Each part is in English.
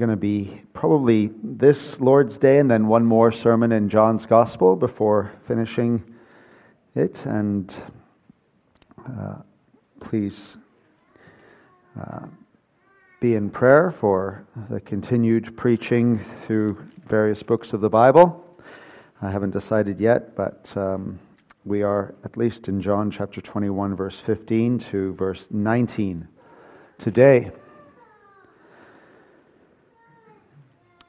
going to be probably this Lord's Day and then one more sermon in John's Gospel before finishing it. And uh, please uh, be in prayer for the continued preaching through various books of the Bible. I haven't decided yet, but um, we are at least in John chapter 21, verse 15 to verse 19 today.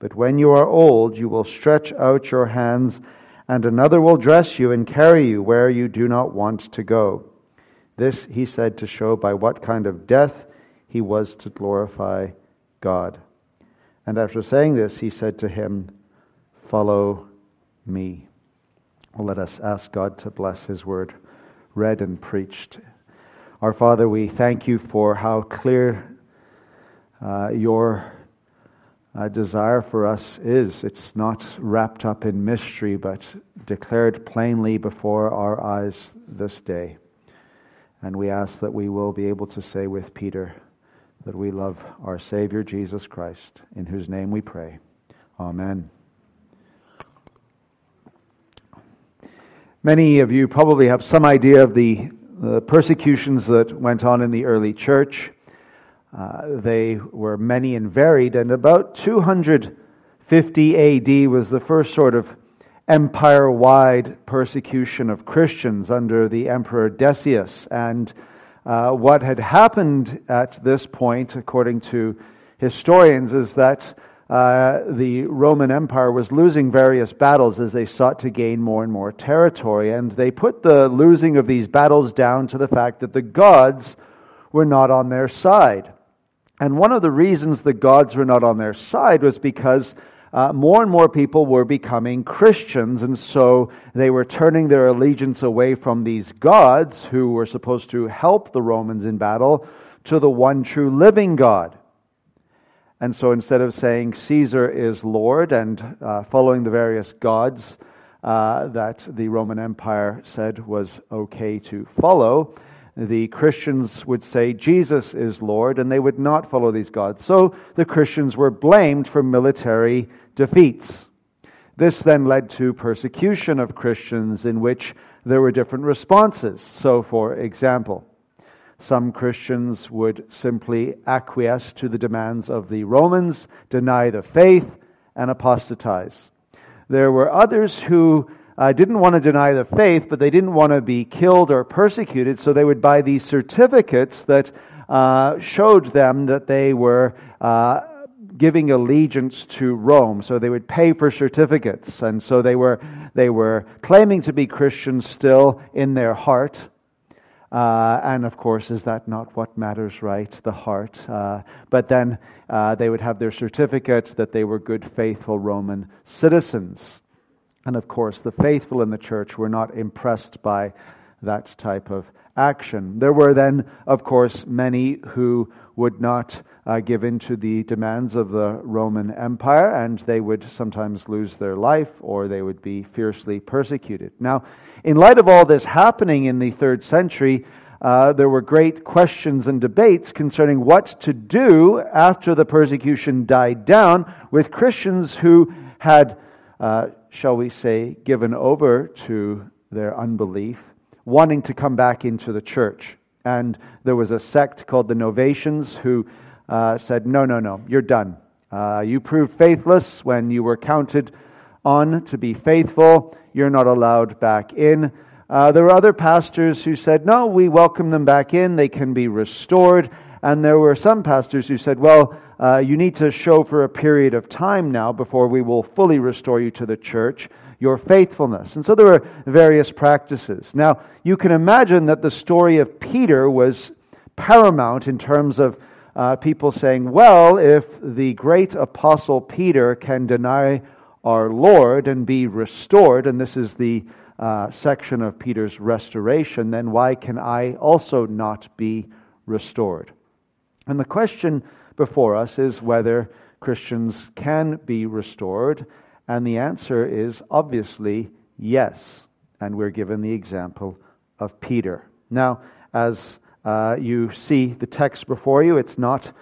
But when you are old, you will stretch out your hands, and another will dress you and carry you where you do not want to go. This he said to show by what kind of death he was to glorify God. And after saying this, he said to him, Follow me. Well, let us ask God to bless his word, read and preached. Our Father, we thank you for how clear uh, your uh, desire for us is. It's not wrapped up in mystery, but declared plainly before our eyes this day. And we ask that we will be able to say with Peter that we love our Savior Jesus Christ, in whose name we pray. Amen. Many of you probably have some idea of the, the persecutions that went on in the early church. Uh, they were many and varied, and about 250 AD was the first sort of empire wide persecution of Christians under the Emperor Decius. And uh, what had happened at this point, according to historians, is that uh, the Roman Empire was losing various battles as they sought to gain more and more territory. And they put the losing of these battles down to the fact that the gods were not on their side. And one of the reasons the gods were not on their side was because uh, more and more people were becoming Christians, and so they were turning their allegiance away from these gods who were supposed to help the Romans in battle to the one true living God. And so instead of saying Caesar is Lord and uh, following the various gods uh, that the Roman Empire said was okay to follow, the Christians would say Jesus is Lord, and they would not follow these gods. So the Christians were blamed for military defeats. This then led to persecution of Christians in which there were different responses. So, for example, some Christians would simply acquiesce to the demands of the Romans, deny the faith, and apostatize. There were others who uh, didn't want to deny the faith, but they didn't want to be killed or persecuted, so they would buy these certificates that uh, showed them that they were uh, giving allegiance to Rome. So they would pay for certificates, and so they were they were claiming to be Christians still in their heart. Uh, and of course, is that not what matters, right? The heart. Uh, but then uh, they would have their certificate that they were good, faithful Roman citizens. And of course, the faithful in the church were not impressed by that type of action. There were then, of course, many who would not uh, give in to the demands of the Roman Empire, and they would sometimes lose their life or they would be fiercely persecuted. Now, in light of all this happening in the third century, uh, there were great questions and debates concerning what to do after the persecution died down with Christians who had uh, shall we say, given over to their unbelief, wanting to come back into the church. And there was a sect called the Novatians who uh, said, No, no, no, you're done. Uh, you proved faithless when you were counted on to be faithful. You're not allowed back in. Uh, there were other pastors who said, no, we welcome them back in. They can be restored. And there were some pastors who said, well, uh, you need to show for a period of time now before we will fully restore you to the church your faithfulness. And so there were various practices. Now, you can imagine that the story of Peter was paramount in terms of uh, people saying, well, if the great apostle Peter can deny our Lord and be restored, and this is the uh, section of Peter's restoration, then why can I also not be restored? And the question before us is whether Christians can be restored, and the answer is obviously yes. And we're given the example of Peter. Now, as uh, you see the text before you, it's not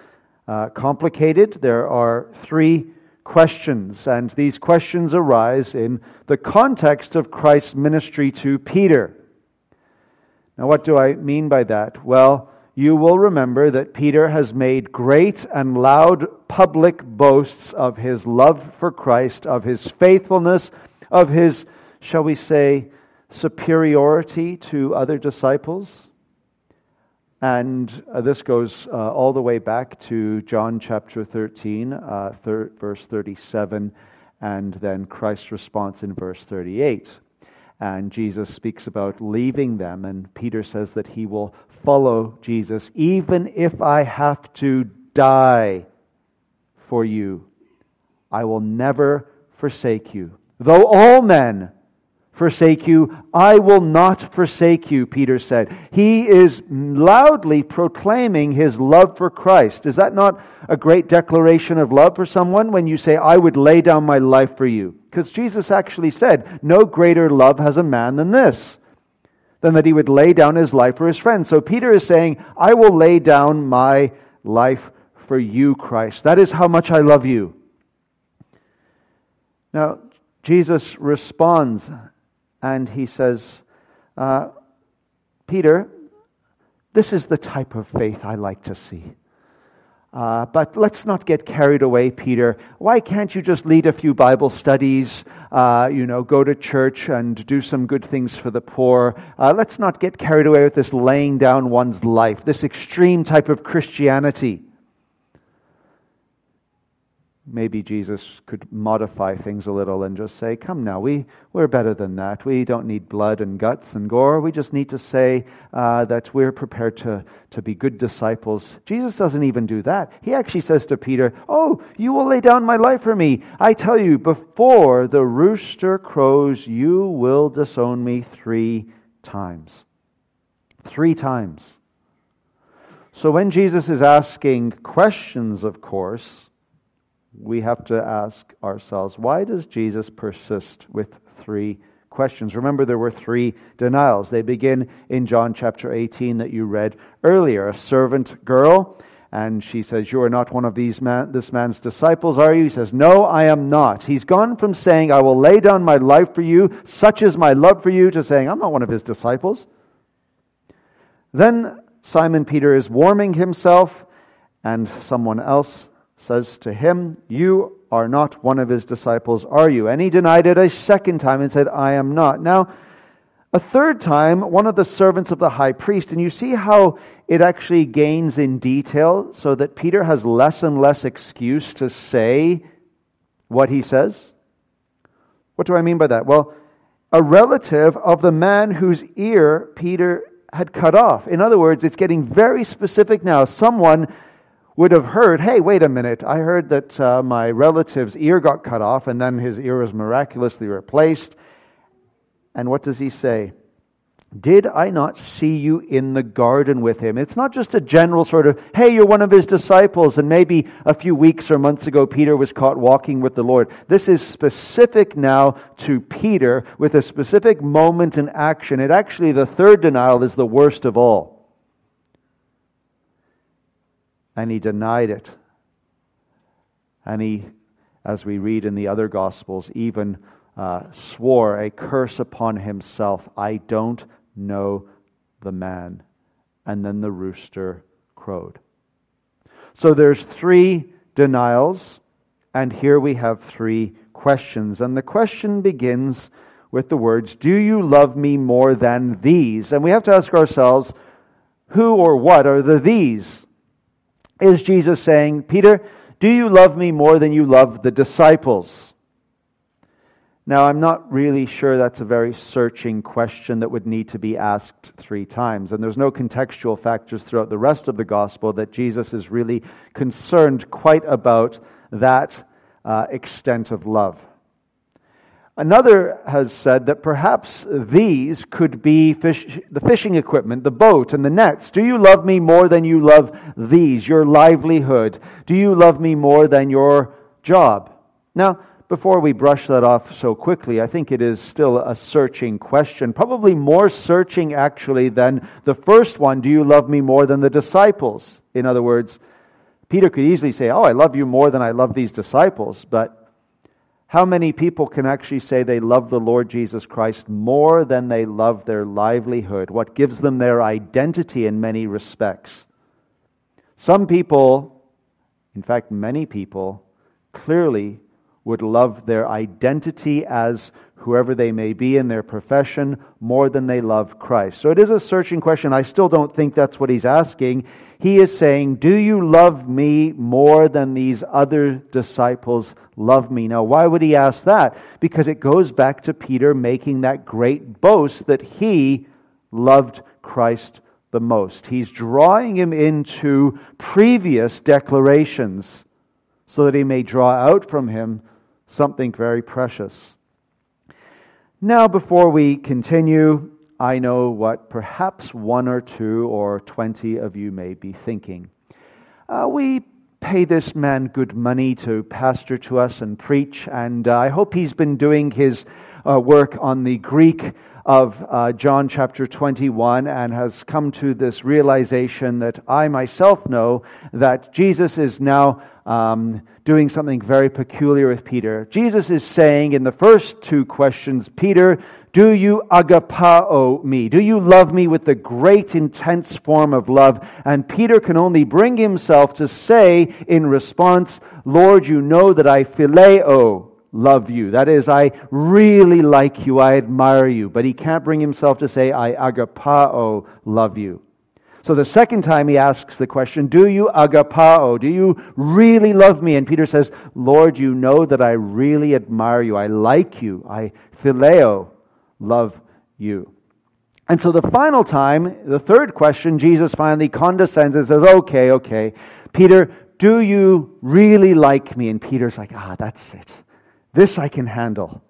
uh, complicated. There are three questions, and these questions arise in the context of Christ's ministry to Peter. Now, what do I mean by that? Well, you will remember that Peter has made great and loud public boasts of his love for Christ, of his faithfulness, of his, shall we say, superiority to other disciples. And uh, this goes uh, all the way back to John chapter 13, uh, thir- verse 37, and then Christ's response in verse 38. And Jesus speaks about leaving them, and Peter says that he will follow Jesus, even if I have to die for you. I will never forsake you. Though all men forsake you, I will not forsake you, Peter said. He is loudly proclaiming his love for Christ. Is that not a great declaration of love for someone when you say, I would lay down my life for you? Because Jesus actually said, No greater love has a man than this, than that he would lay down his life for his friends. So Peter is saying, I will lay down my life for you, Christ. That is how much I love you. Now, Jesus responds and he says, uh, Peter, this is the type of faith I like to see. Uh, but let's not get carried away, Peter. Why can't you just lead a few Bible studies, uh, you know, go to church and do some good things for the poor? Uh, let's not get carried away with this laying down one's life, this extreme type of Christianity maybe Jesus could modify things a little and just say, Come now, we, we're better than that. We don't need blood and guts and gore. We just need to say uh, that we're prepared to, to be good disciples. Jesus doesn't even do that. He actually says to Peter, Oh, you will lay down my life for me. I tell you, before the rooster crows, you will disown me three times. Three times. So when Jesus is asking questions, of course, we have to ask ourselves why does Jesus persist with three questions? Remember, there were three denials. They begin in John chapter 18 that you read earlier. A servant girl, and she says, You are not one of these man, this man's disciples, are you? He says, No, I am not. He's gone from saying, I will lay down my life for you, such is my love for you, to saying, I'm not one of his disciples. Then Simon Peter is warming himself, and someone else says to him, You are not one of his disciples, are you? And he denied it a second time and said, I am not. Now, a third time, one of the servants of the high priest, and you see how it actually gains in detail so that Peter has less and less excuse to say what he says. What do I mean by that? Well, a relative of the man whose ear Peter had cut off. In other words, it's getting very specific now. Someone would have heard, hey, wait a minute, I heard that uh, my relative's ear got cut off and then his ear was miraculously replaced. And what does he say? Did I not see you in the garden with him? It's not just a general sort of, hey, you're one of his disciples, and maybe a few weeks or months ago Peter was caught walking with the Lord. This is specific now to Peter with a specific moment in action. It actually, the third denial is the worst of all and he denied it. And he, as we read in the other Gospels, even uh, swore a curse upon himself I don't know the man. And then the rooster crowed. So there's three denials, and here we have three questions. And the question begins with the words, Do you love me more than these? And we have to ask ourselves, who or what are the these? Is Jesus saying, Peter, do you love me more than you love the disciples? Now, I'm not really sure that's a very searching question that would need to be asked three times. And there's no contextual factors throughout the rest of the gospel that Jesus is really concerned quite about that uh, extent of love. Another has said that perhaps these could be fish, the fishing equipment, the boat, and the nets. Do you love me more than you love these, your livelihood? Do you love me more than your job? Now, before we brush that off so quickly, I think it is still a searching question. Probably more searching, actually, than the first one Do you love me more than the disciples? In other words, Peter could easily say, Oh, I love you more than I love these disciples. But how many people can actually say they love the Lord Jesus Christ more than they love their livelihood? What gives them their identity in many respects? Some people, in fact, many people, clearly would love their identity as whoever they may be in their profession more than they love Christ. So it is a searching question. I still don't think that's what he's asking. He is saying, Do you love me more than these other disciples love me? Now, why would he ask that? Because it goes back to Peter making that great boast that he loved Christ the most. He's drawing him into previous declarations so that he may draw out from him something very precious. Now, before we continue, I know what perhaps one or two or twenty of you may be thinking. Uh, we pay this man good money to pastor to us and preach, and uh, I hope he's been doing his uh, work on the Greek of uh, John chapter 21 and has come to this realization that I myself know that Jesus is now um, doing something very peculiar with Peter. Jesus is saying in the first two questions, Peter, do you agapao me? Do you love me with the great intense form of love? And Peter can only bring himself to say in response, Lord, you know that I phileo love you. That is, I really like you, I admire you. But he can't bring himself to say, I agapao love you. So the second time he asks the question, Do you agapao? Do you really love me? And Peter says, Lord, you know that I really admire you. I like you. I phileo love you. And so the final time, the third question, Jesus finally condescends and says, Okay, okay. Peter, do you really like me? And Peter's like, Ah, that's it. This I can handle.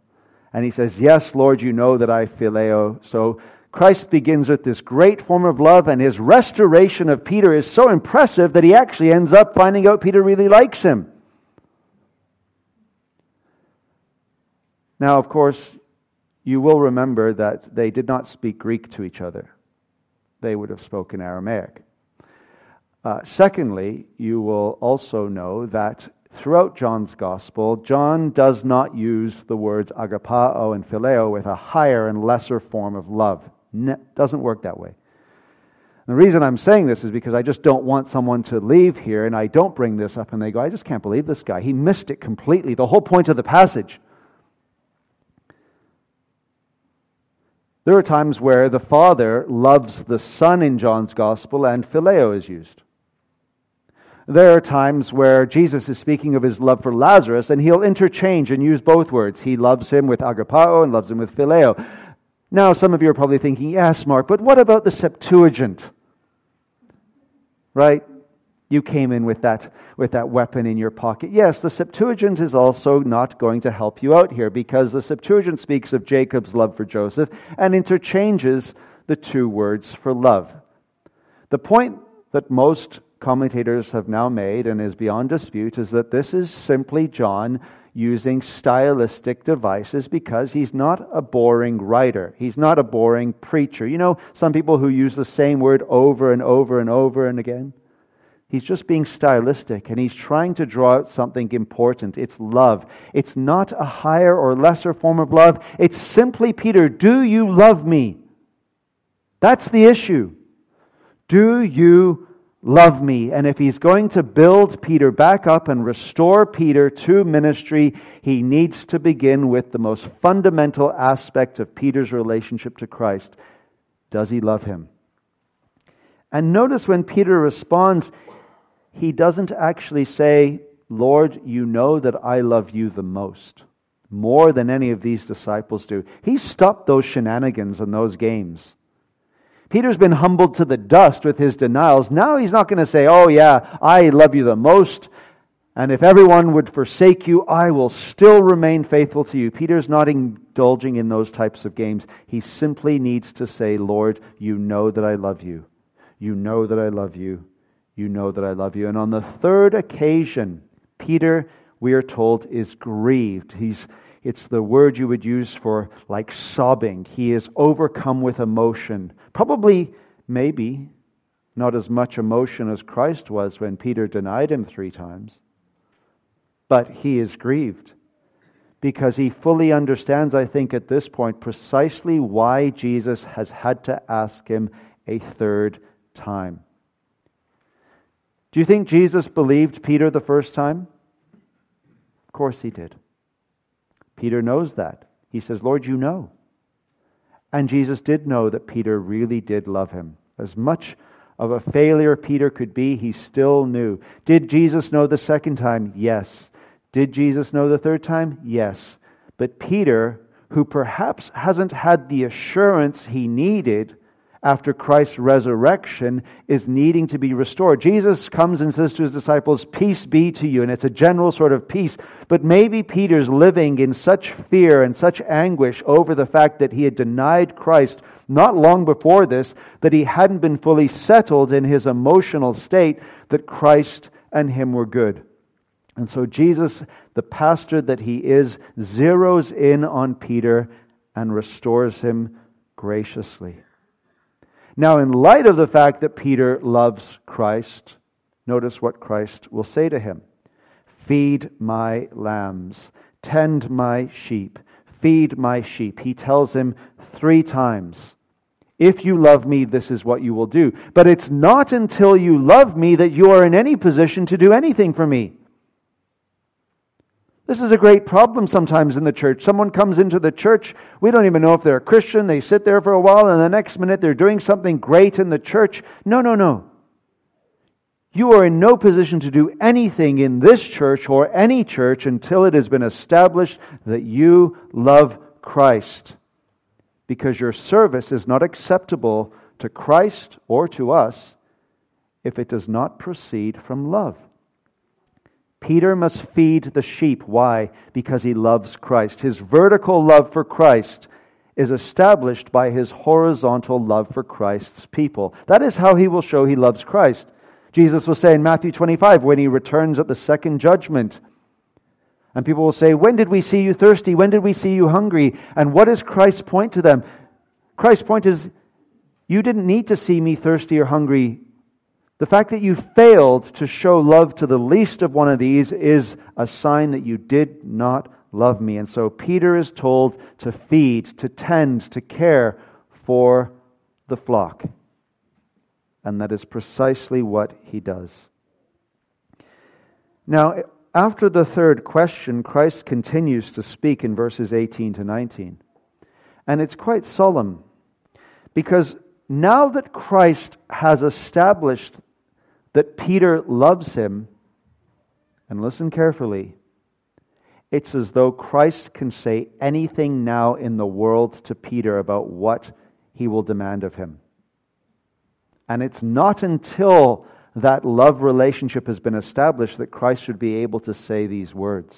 And he says, Yes, Lord, you know that I phileo. So Christ begins with this great form of love, and his restoration of Peter is so impressive that he actually ends up finding out Peter really likes him. Now, of course, you will remember that they did not speak Greek to each other, they would have spoken Aramaic. Uh, secondly, you will also know that throughout John's gospel, John does not use the words agapao and phileo with a higher and lesser form of love. Doesn't work that way. The reason I'm saying this is because I just don't want someone to leave here and I don't bring this up and they go, I just can't believe this guy. He missed it completely. The whole point of the passage. There are times where the Father loves the Son in John's Gospel and phileo is used. There are times where Jesus is speaking of his love for Lazarus and he'll interchange and use both words. He loves him with agapao and loves him with phileo. Now, some of you are probably thinking, yes, Mark, but what about the Septuagint? Right? You came in with that, with that weapon in your pocket. Yes, the Septuagint is also not going to help you out here because the Septuagint speaks of Jacob's love for Joseph and interchanges the two words for love. The point that most commentators have now made and is beyond dispute is that this is simply John using stylistic devices because he's not a boring writer. He's not a boring preacher. You know, some people who use the same word over and over and over and again. He's just being stylistic and he's trying to draw out something important. It's love. It's not a higher or lesser form of love. It's simply, Peter, do you love me? That's the issue. Do you love me. And if he's going to build Peter back up and restore Peter to ministry, he needs to begin with the most fundamental aspect of Peter's relationship to Christ. Does he love him? And notice when Peter responds, he doesn't actually say, Lord, you know that I love you the most, more than any of these disciples do. He stopped those shenanigans and those games. Peter's been humbled to the dust with his denials. Now he's not going to say, Oh, yeah, I love you the most. And if everyone would forsake you, I will still remain faithful to you. Peter's not indulging in those types of games. He simply needs to say, Lord, you know that I love you. You know that I love you. You know that I love you. And on the third occasion, Peter, we are told, is grieved. He's, it's the word you would use for like sobbing. He is overcome with emotion. Probably, maybe, not as much emotion as Christ was when Peter denied him three times. But he is grieved because he fully understands, I think, at this point, precisely why Jesus has had to ask him a third time. Do you think Jesus believed Peter the first time? Of course he did. Peter knows that. He says, Lord, you know. And Jesus did know that Peter really did love him. As much of a failure Peter could be, he still knew. Did Jesus know the second time? Yes. Did Jesus know the third time? Yes. But Peter, who perhaps hasn't had the assurance he needed after Christ's resurrection is needing to be restored. Jesus comes and says to his disciples, Peace be to you. And it's a general sort of peace. But maybe Peter's living in such fear and such anguish over the fact that he had denied Christ not long before this, that he hadn't been fully settled in his emotional state that Christ and him were good. And so Jesus, the pastor that he is, zeroes in on Peter and restores him graciously. Now, in light of the fact that Peter loves Christ, notice what Christ will say to him Feed my lambs, tend my sheep, feed my sheep. He tells him three times. If you love me, this is what you will do. But it's not until you love me that you are in any position to do anything for me. This is a great problem sometimes in the church. Someone comes into the church, we don't even know if they're a Christian. They sit there for a while, and the next minute they're doing something great in the church. No, no, no. You are in no position to do anything in this church or any church until it has been established that you love Christ. Because your service is not acceptable to Christ or to us if it does not proceed from love. Peter must feed the sheep. Why? Because he loves Christ. His vertical love for Christ is established by his horizontal love for Christ's people. That is how he will show he loves Christ. Jesus will say in Matthew 25, when he returns at the second judgment, and people will say, When did we see you thirsty? When did we see you hungry? And what is Christ's point to them? Christ's point is, You didn't need to see me thirsty or hungry the fact that you failed to show love to the least of one of these is a sign that you did not love me. And so Peter is told to feed, to tend, to care for the flock. And that is precisely what he does. Now, after the third question, Christ continues to speak in verses 18 to 19. And it's quite solemn because now that Christ has established that Peter loves him, and listen carefully, it's as though Christ can say anything now in the world to Peter about what he will demand of him. And it's not until that love relationship has been established that Christ should be able to say these words.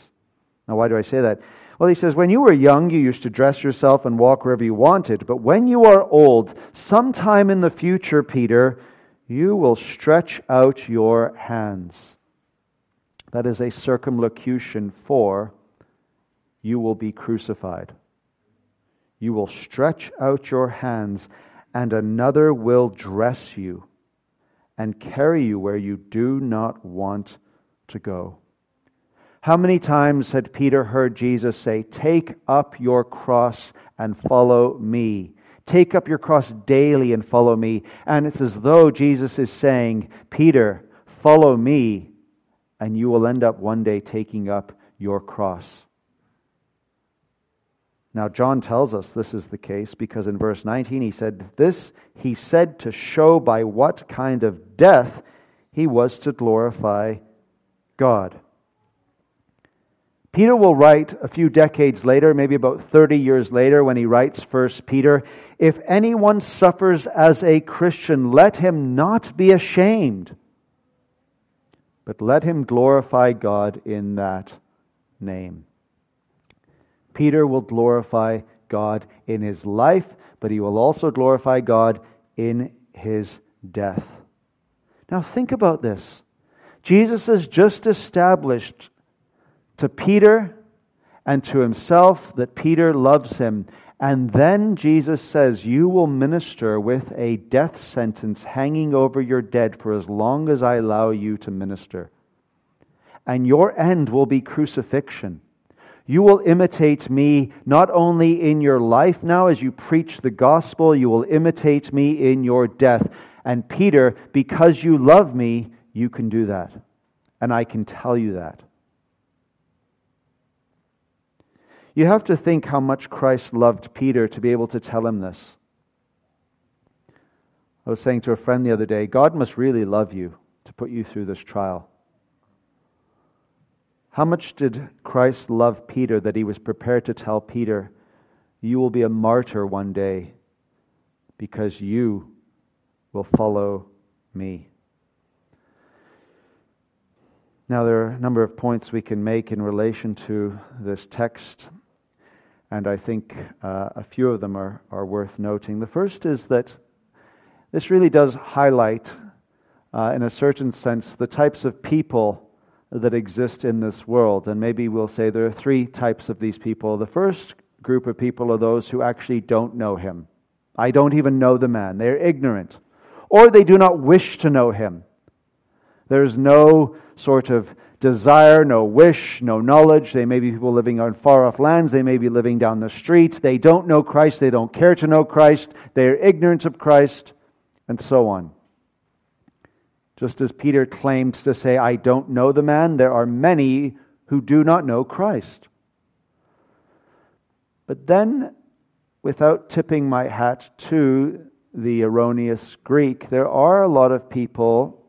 Now, why do I say that? Well, he says, When you were young, you used to dress yourself and walk wherever you wanted. But when you are old, sometime in the future, Peter, you will stretch out your hands. That is a circumlocution for you will be crucified. You will stretch out your hands, and another will dress you and carry you where you do not want to go. How many times had Peter heard Jesus say, Take up your cross and follow me? Take up your cross daily and follow me. And it's as though Jesus is saying, Peter, follow me, and you will end up one day taking up your cross. Now, John tells us this is the case because in verse 19 he said, This he said to show by what kind of death he was to glorify God. Peter will write a few decades later, maybe about 30 years later, when he writes First Peter, if anyone suffers as a Christian, let him not be ashamed, but let him glorify God in that name. Peter will glorify God in his life, but he will also glorify God in his death. Now, think about this. Jesus has just established to Peter and to himself that Peter loves him and then Jesus says, You will minister with a death sentence hanging over your dead for as long as I allow you to minister. And your end will be crucifixion. You will imitate me not only in your life now as you preach the gospel, you will imitate me in your death. And Peter, because you love me, you can do that. And I can tell you that. You have to think how much Christ loved Peter to be able to tell him this. I was saying to a friend the other day, God must really love you to put you through this trial. How much did Christ love Peter that he was prepared to tell Peter, You will be a martyr one day because you will follow me? Now, there are a number of points we can make in relation to this text and I think uh, a few of them are, are worth noting. The first is that this really does highlight, uh, in a certain sense, the types of people that exist in this world. And maybe we'll say there are three types of these people. The first group of people are those who actually don't know him. I don't even know the man. They're ignorant. Or they do not wish to know him. There's no sort of desire, no wish, no knowledge. They may be people living on far off lands. They may be living down the streets. They don't know Christ. They don't care to know Christ. They are ignorant of Christ, and so on. Just as Peter claims to say, I don't know the man, there are many who do not know Christ. But then, without tipping my hat to the erroneous Greek, there are a lot of people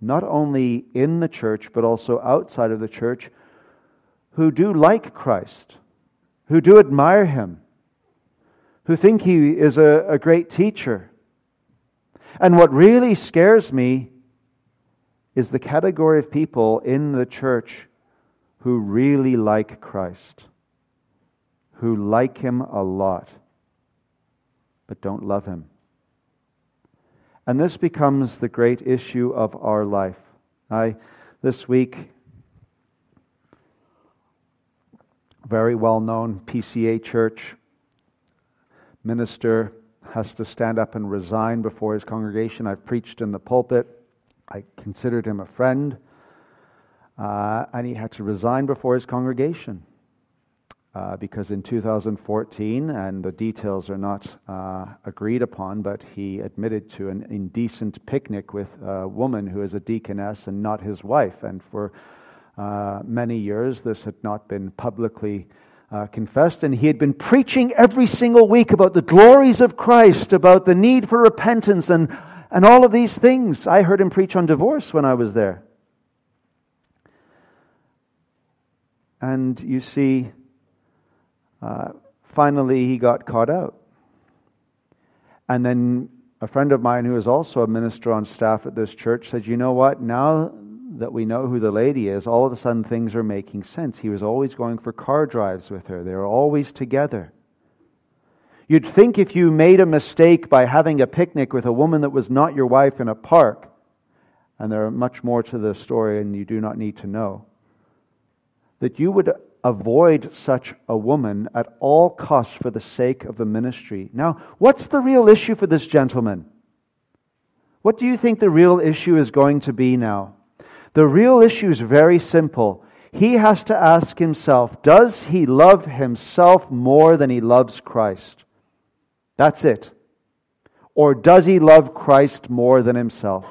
not only in the church, but also outside of the church, who do like Christ, who do admire him, who think he is a, a great teacher. And what really scares me is the category of people in the church who really like Christ, who like him a lot, but don't love him. And this becomes the great issue of our life. I, this week, very well known PCA church minister has to stand up and resign before his congregation. I've preached in the pulpit. I considered him a friend. Uh, and he had to resign before his congregation uh, because in 2014, and the details are not uh, agreed upon, but he admitted to an indecent picnic with a woman who is a deaconess and not his wife. And for uh, many years, this had not been publicly uh, confessed. And he had been preaching every single week about the glories of Christ, about the need for repentance, and, and all of these things. I heard him preach on divorce when I was there. And you see, uh, finally, he got caught out. And then a friend of mine who is also a minister on staff at this church said, You know what? Now that we know who the lady is, all of a sudden things are making sense. He was always going for car drives with her, they were always together. You'd think if you made a mistake by having a picnic with a woman that was not your wife in a park, and there are much more to the story and you do not need to know, that you would avoid such a woman at all costs for the sake of the ministry. Now, what's the real issue for this gentleman? What do you think the real issue is going to be now? The real issue is very simple. He has to ask himself, does he love himself more than he loves Christ? That's it. Or does he love Christ more than himself?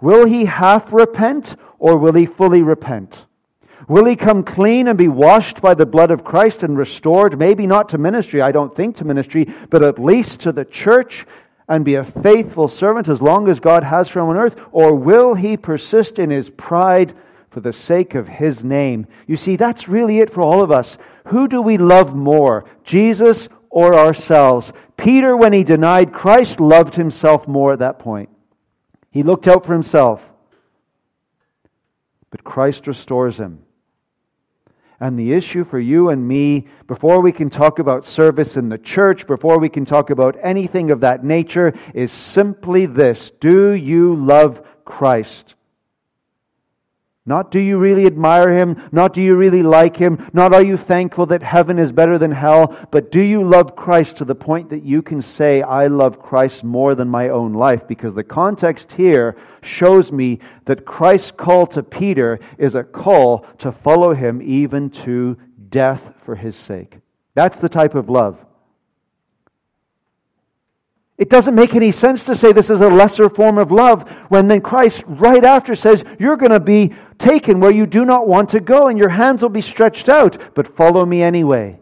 Will he half repent or will he fully repent? Will he come clean and be washed by the blood of Christ and restored, maybe not to ministry, I don't think to ministry, but at least to the church and be a faithful servant as long as God has for him on earth? Or will he persist in his pride for the sake of his name? You see, that's really it for all of us. Who do we love more, Jesus or ourselves? Peter, when he denied Christ, loved himself more at that point. He looked out for himself. But Christ restores him. And the issue for you and me, before we can talk about service in the church, before we can talk about anything of that nature, is simply this Do you love Christ? Not do you really admire him, not do you really like him, not are you thankful that heaven is better than hell, but do you love Christ to the point that you can say, I love Christ more than my own life? Because the context here shows me that Christ's call to Peter is a call to follow him even to death for his sake. That's the type of love. It doesn't make any sense to say this is a lesser form of love when then Christ right after says, You're going to be taken where you do not want to go and your hands will be stretched out, but follow me anyway.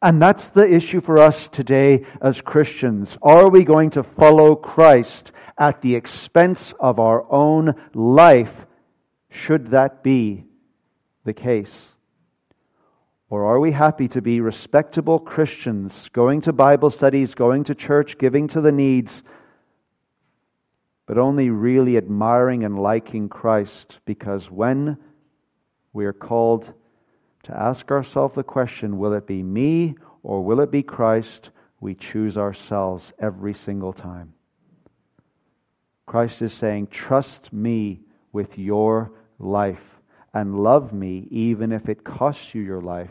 And that's the issue for us today as Christians. Are we going to follow Christ at the expense of our own life, should that be the case? Or are we happy to be respectable Christians, going to Bible studies, going to church, giving to the needs, but only really admiring and liking Christ? Because when we are called to ask ourselves the question, will it be me or will it be Christ? We choose ourselves every single time. Christ is saying, Trust me with your life and love me even if it costs you your life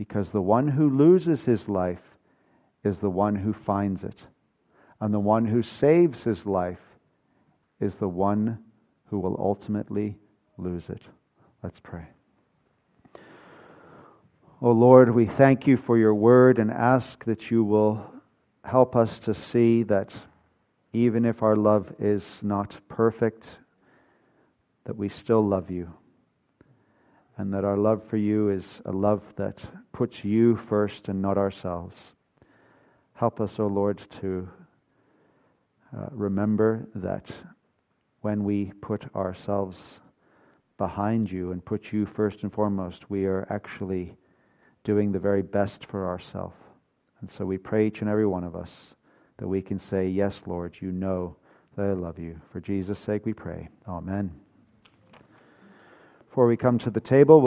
because the one who loses his life is the one who finds it. And the one who saves his life is the one who will ultimately lose it. Let's pray. Oh Lord, we thank you for your word and ask that you will help us to see that even if our love is not perfect, that we still love you and that our love for you is a love that puts you first and not ourselves. Help us, O oh Lord, to uh, remember that when we put ourselves behind you and put you first and foremost, we are actually doing the very best for ourselves. And so we pray each and every one of us that we can say, Yes, Lord, you know that I love you. For Jesus' sake we pray. Amen. Before we come to the table,